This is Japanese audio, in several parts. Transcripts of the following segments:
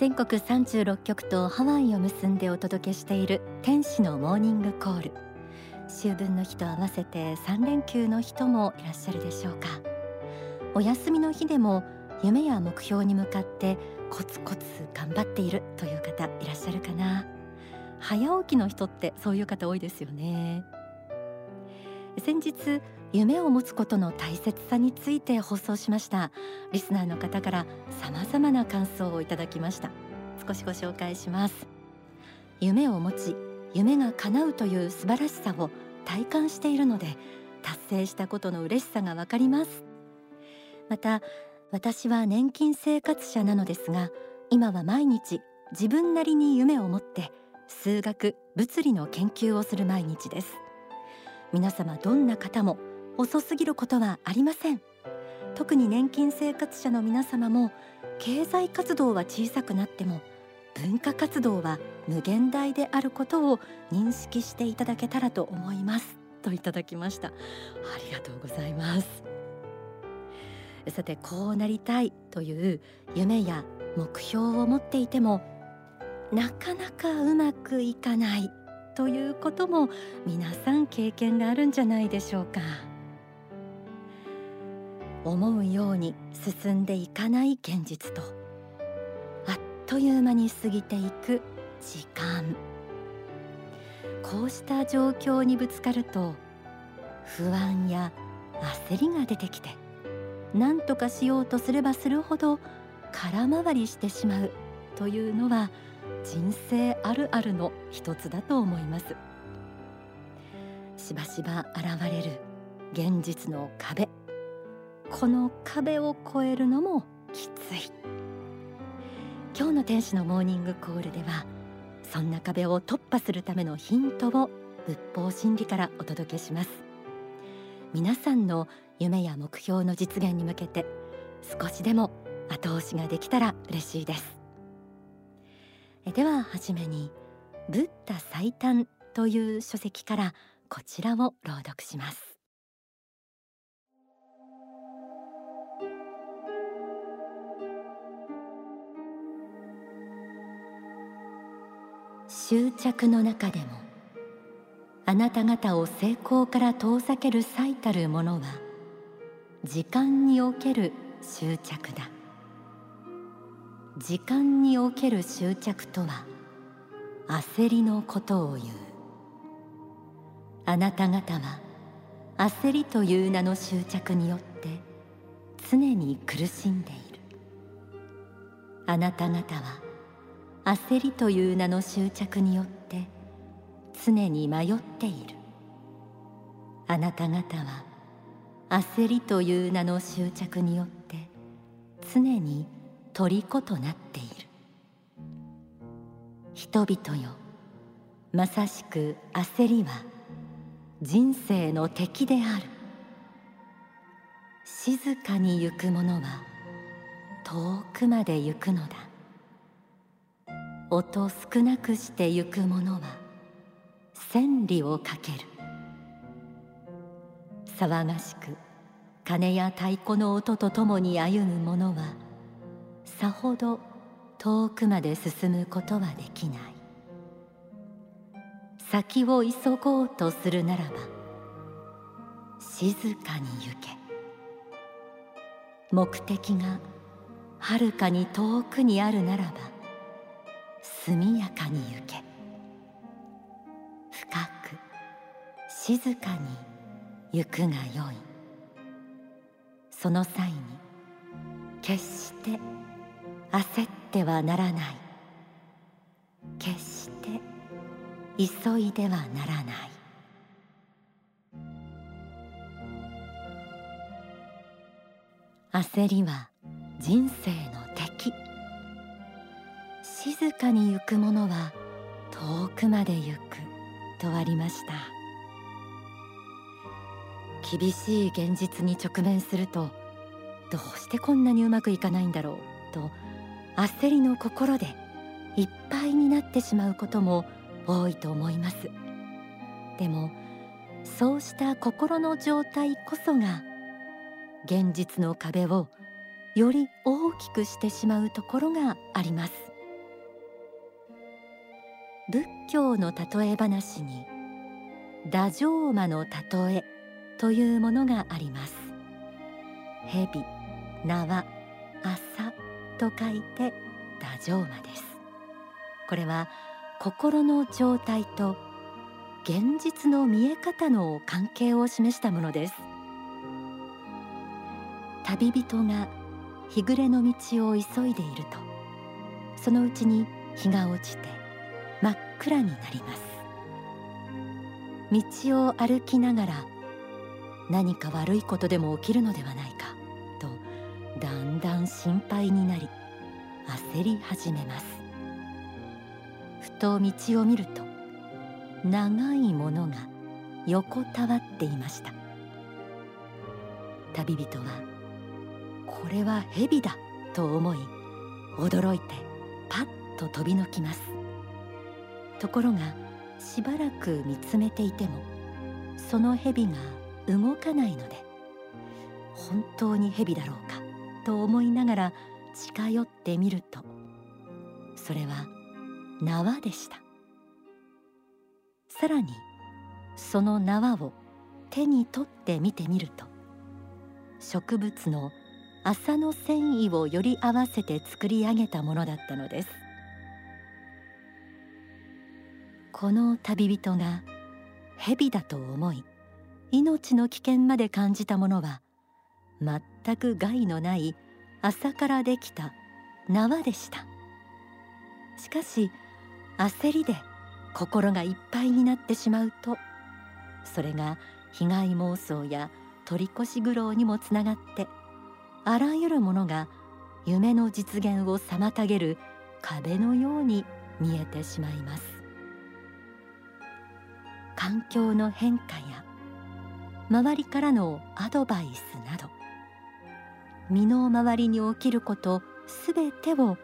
全国36局とハワイを結んでお届けしている天使のモーニングコール。秋分の日と合わせて3連休の人もいらっしゃるでしょうか。お休みの日でも夢や目標に向かってコツコツ頑張っているという方いらっしゃるかな。早起きの人ってそういう方多いですよね。先日夢を持つことの大切さについて放送しました。リスナーの方から様々な感想をいただきました。少しご紹介します。夢を持ち夢が叶うという素晴らしさを体感しているので達成したことの嬉しさがわかります。また私は年金生活者なのですが今は毎日自分なりに夢を持って数学物理の研究をする毎日です。皆様どんな方も遅すぎることはありません。特に年金生活者の皆様も経済活動は小さくなっても文化活動は無限大であることを認識していただけたらと思います。といただきました。ありがとうございます。さてこうなりたいという夢や目標を持っていてもなかなかうまくいかないということも皆さん経験があるんじゃないでしょうか。思うように進んでいかない現実とあっという間に過ぎていく時間。こうした状況にぶつかると不安や焦りが出てきて何とかしようとすればするほど空回りしてしまうというのは人生あるあるの一つだと思います。しばしば現れる現実の壁。この壁を越えるのもきつい。今日の天使のモーニングコールではそんな壁を突破するためのヒントを仏法真理からお届けします。皆さんの夢や目標の実現に向けて少しでも後押しができたら嬉しいです。でははじめにブッダ最短という書籍からこちらを朗読します。執着の中でもあなた方を成功から遠ざける最たるものは時間における執着だ。時間における執着とは焦りのことを言う。あなた方は焦りという名の執着によって常に苦しんでいる。あなた方は焦りという名の執着によって常に迷っている。あなた方は焦りという名の執着によって常に虜となっている。人々よまさしく焦りは人生の敵である。静かに行く者は遠くまで行くのだ。音少なくして行く者は千里をかける。騒がしく鐘や太鼓の音とともに歩む者はさほど遠くまで進むことはできない。先を急ごうとするならば静かに行け。目的がはるかに遠くにあるならば速やかに行け。深く静かに行くがよい。その際に決して焦ってはならない。決して急いではならない。焦りは人生の静かに行く者は遠くまで行くとありました。厳しい現実に直面するとどうしてこんなにうまくいかないんだろうと焦りの心でいっぱいになってしまうことも多いと思います。でもそうした心の状態こそが現実の壁をより大きくしてしまうところがあります。仏教の例え話に打上魔の例えというものがあります。蛇縄朝と書いて打上魔です。これは心の状態と現実の見え方の関係を示したものです。旅人が日暮れの道を急いでいるとそのうちに日が落ちて真っ暗になります。道を歩きながら何か悪いことでも起きるのではないかとだんだん心配になり焦り始めます。ふと道を見ると長いものが横たわっていました。旅人はこれは蛇だと思い驚いてパッと飛び抜きます。ところがしばらく見つめていてもその蛇が動かないので本当に蛇だろうかと思いながら近寄ってみるとそれは縄でした。さらにその縄を手に取って見てみると植物の麻の繊維をより合わせて作り上げたものだったのです。この旅人が蛇だと思い命の危険まで感じたものは全く害のない麻からできた縄でした。しかし焦りで心がいっぱいになってしまうとそれが被害妄想や取り越し苦労にもつながってあらゆるものが夢の実現を妨げる壁のように見えてしまいます。環境の変化や周りからのアドバイスなど身の回りに起きることすべてを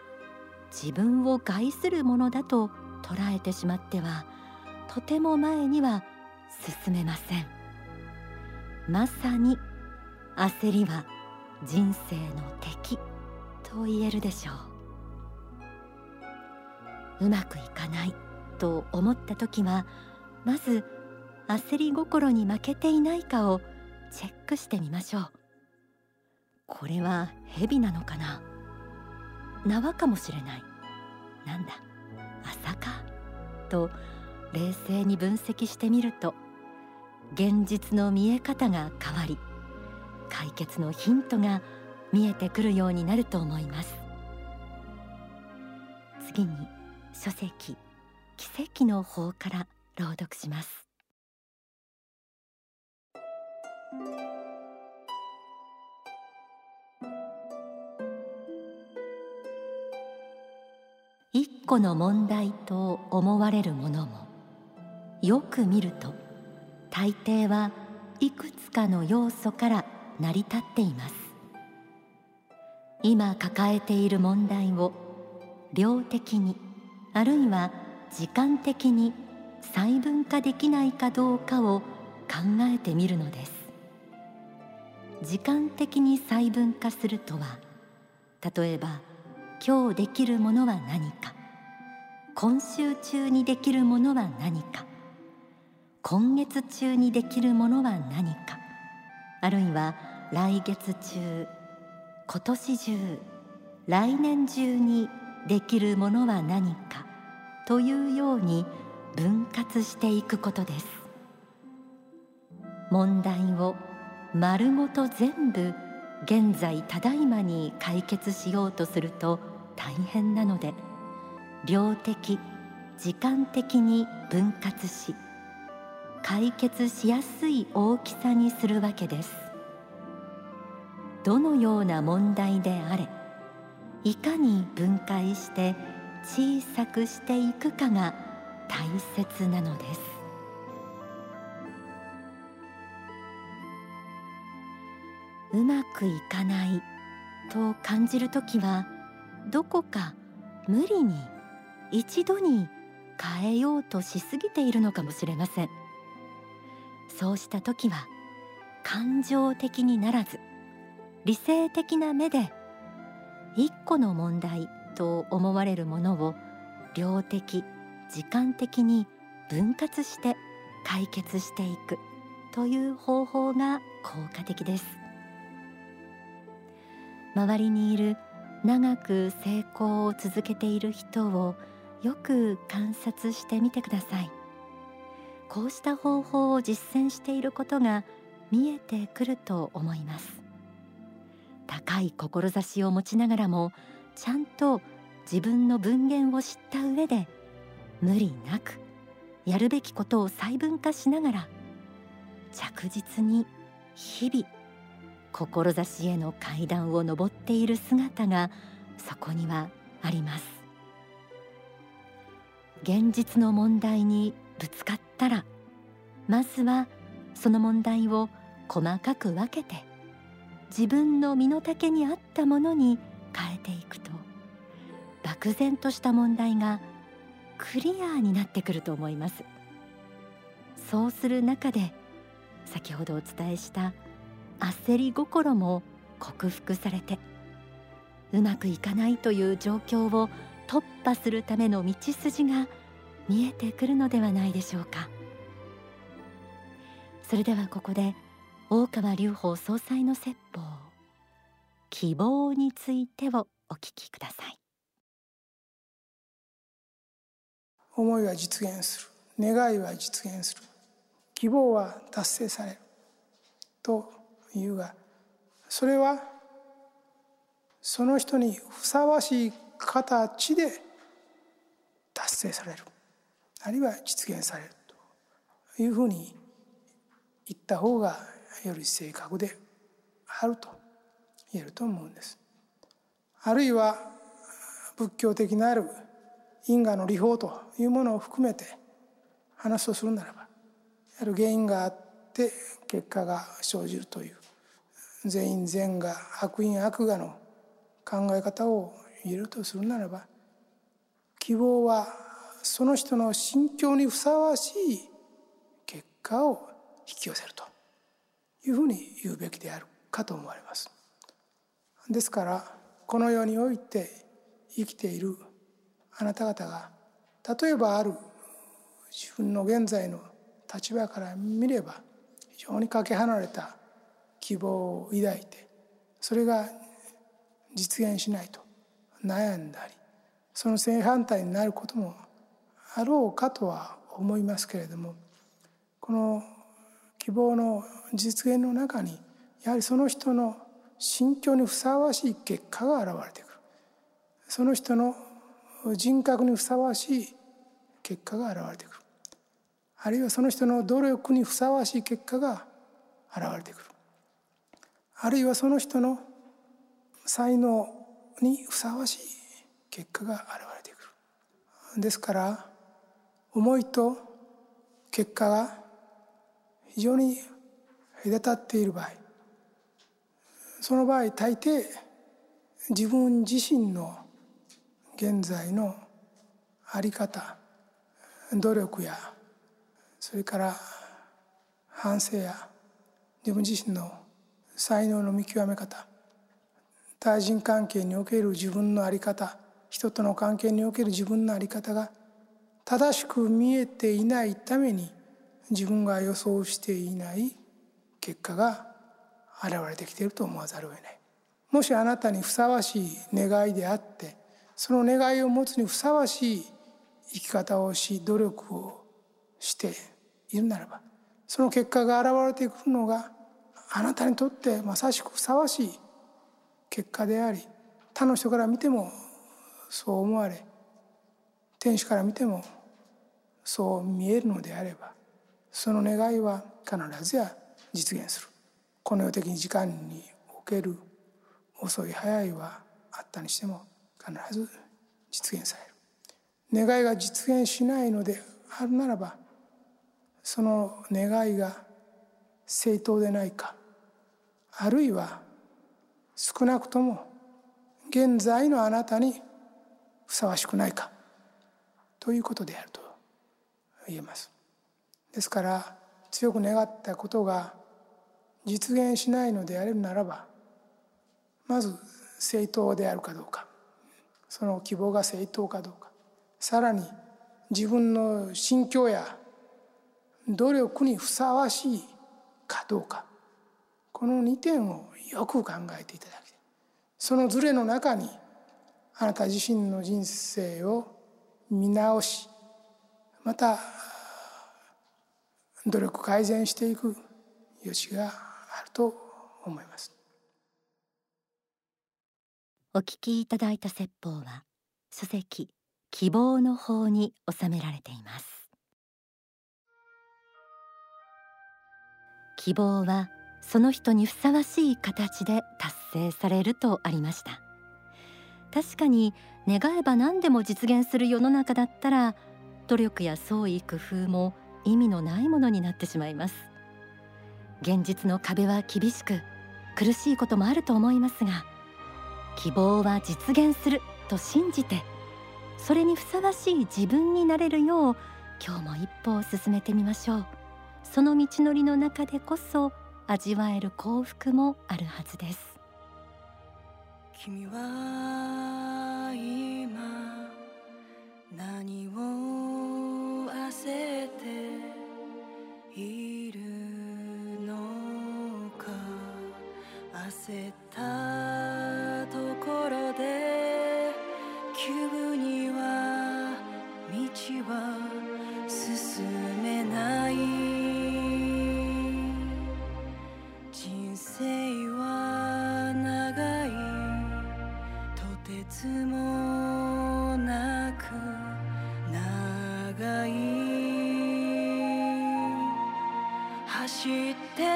自分を害するものだと捉えてしまってはとても前には進めません。まさに焦りは人生の敵と言えるでしょう。うまくいかないと思った時はまず焦り心に負けていないかをチェックしてみましょう。これは蛇なのかな？縄かもしれない。なんだ？朝か？と冷静に分析してみると現実の見え方が変わり解決のヒントが見えてくるようになると思います。次に書籍奇跡の法から朗読します。一個の問題と思われるものもよく見ると大抵はいくつかの要素から成り立っています。今抱えている問題を量的にあるいは時間的に細分化できないかどうかを考えてみるのです。時間的に細分化するとは例えば今日できるものは何か今週中にできるものは何か今月中にできるものは何かあるいは来月中今年中来年中にできるものは何かというように分割していくことです。問題を丸ごと全部現在ただいまに解決しようとすると大変なので量的時間的に分割し解決しやすい大きさにするわけです。どのような問題であれいかに分解して小さくしていくかが大切なのです。うまくいかないと感じるときはどこか無理に一度に変えようとしすぎているのかもしれません。そうした時は感情的にならず理性的な目で一個の問題と思われるものを量的時間的に分割して解決していくという方法が効果的です。周りにいる長く成功を続けている人をよく観察してみてください。こうした方法を実践していることが見えてくると思います。高い志を持ちながらもちゃんと自分の分限を知った上で無理なくやるべきことを細分化しながら着実に日々志への階段を上っている姿がそこにはあります。現実の問題にぶつかったらまずはその問題を細かく分けて自分の身の丈に合ったものに変えていくと漠然とした問題がクリアになってくると思います。そうする中で先ほどお伝えした焦り心も克服されてうまくいかないという状況を突破するための道筋が見えてくるのではないでしょうか。それではここで大川隆法総裁の説法希望についてをお聞きください。思いは実現する。願いは実現する。希望は達成される。というがそれはその人にふさわしい形で達成される。あるいは実現される。というふうに言った方がより正確であると言えると思うんです。あるいは仏教的なある因果の理法というものを含めて話すとするならばやはり原因があって結果が生じるという全員善が悪因悪我の考え方を言えるとするならば希望はその人の心境にふさわしい結果を引き寄せるというふうに言うべきであるかと思われます。ですからこの世において生きているあなた方が例えばある自分の現在の立場から見れば非常にかけ離れた希望を抱いてそれが実現しないと悩んだりその正反対になることもあろうかとは思いますけれどもこの希望の実現の中にやはりその人の心境にふさわしい結果が現れてくる。その人の人格にふさわしい結果が現れてくる。あるいはその人の努力にふさわしい結果が現れてくる。あるいはその人の才能にふさわしい結果が現れてくる。ですから思いと結果が非常に隔たっている場合その場合大抵自分自身の現在の在り方努力やそれから反省や自分自身の才能の見極め方対人関係における自分の在り方人との関係における自分の在り方が正しく見えていないために自分が予想していない結果が現れてきていると思わざるを得ない。もしあなたにふさわしい願いであってその願いを持つにふさわしい生き方をし努力をしているならばその結果が現れてくるのがあなたにとってまさしくふさわしい結果であり他の人から見てもそう思われ天使から見てもそう見えるのであればその願いは必ずや実現する。この世的に時間における遅い早いはあったにしても必ず実現される。願いが実現しないのであるならばその願いが正当でないかあるいは少なくとも現在のあなたにふさわしくないかということであると言えます。ですから強く願ったことが実現しないのであれるならばまず正当であるかどうかその希望が正当かどうか。さらに自分の心境や努力にふさわしいかどうか。この2点をよく考えていただきたい。そのズレの中にあなた自身の人生を見直しまた努力改善していく余地があると思います。お聞きいただいた説法は書籍希望の法に収められています。希望はその人にふさわしい形で達成されるとありました。確かに願えば何でも実現する世の中だったら努力や創意工夫も意味のないものになってしまいます。現実の壁は厳しく苦しいこともあると思いますが希望は実現すると信じてそれにふさわしい自分になれるよう今日も一歩を進めてみましょう。その道のりの中でこそ味わえる幸福もあるはずです。君は今何を焦っているのか焦った進めない。人生は長い。とてつもなく長い。走って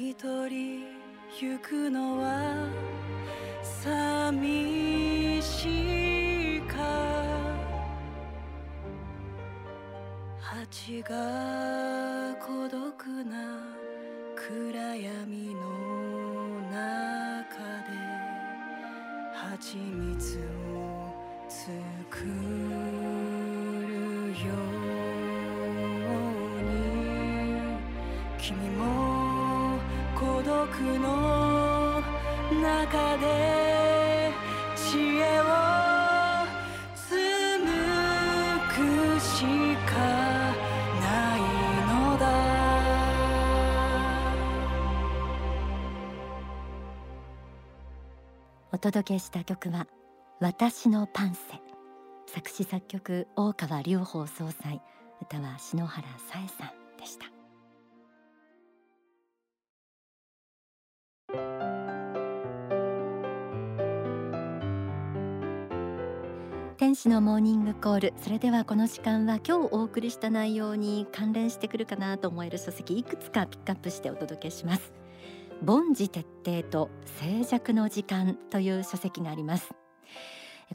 一人行くのは寂しいか。蜂が君も孤独の中で知恵を紡ぐしかないのだ。お届けした曲は私のパンセ。作詞作曲大川隆法総裁。歌は篠原さえさんでした。天使のモーニングコール。それではこの時間は今日お送りした内容に関連してくるかなと思える書籍いくつかピックアップしてお届けします凡事徹底と静寂の時間という書籍があります。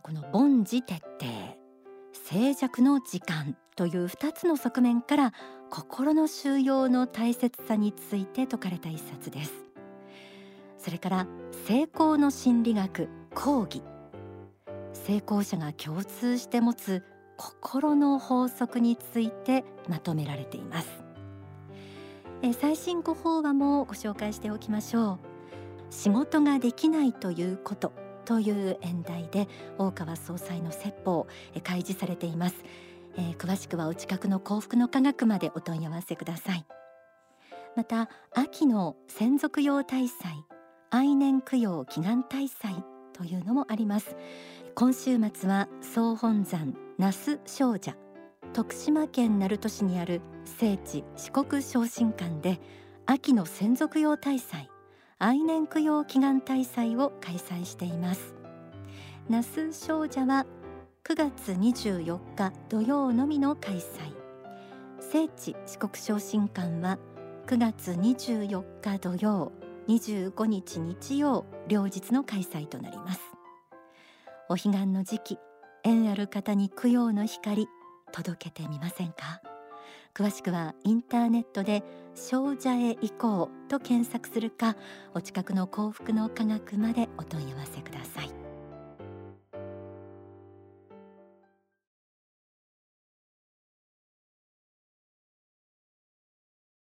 この凡事徹底静寂の時間という2つの側面から心の収容の大切さについて説かれた一冊です。それから成功の心理学講義成功者が共通して持つ心の法則についてまとめられています。え最新ご法話もご紹介しておきましょう。仕事ができないということ。という演題で大川総裁の説法え開示されています、えー詳しくはお近くの幸福の科学までお問い合わせください。また秋の専属用大祭愛年供養祈願大祭というのもあります。今週末は総本山那須少社徳島県鳴門市にある聖地四国昇進館で秋の専属用大祭愛年供養祈願大祭を開催しています。那須少社は9月24日土曜のみの開催。聖地四国昇進館は9月24日土曜25日日曜両日の開催となります。お彼岸の時期縁ある方に供養の光届けてみませんか？詳しくはインターネットで少女へ行こうと検索するかお近くの幸福の科学までお問い合わせください。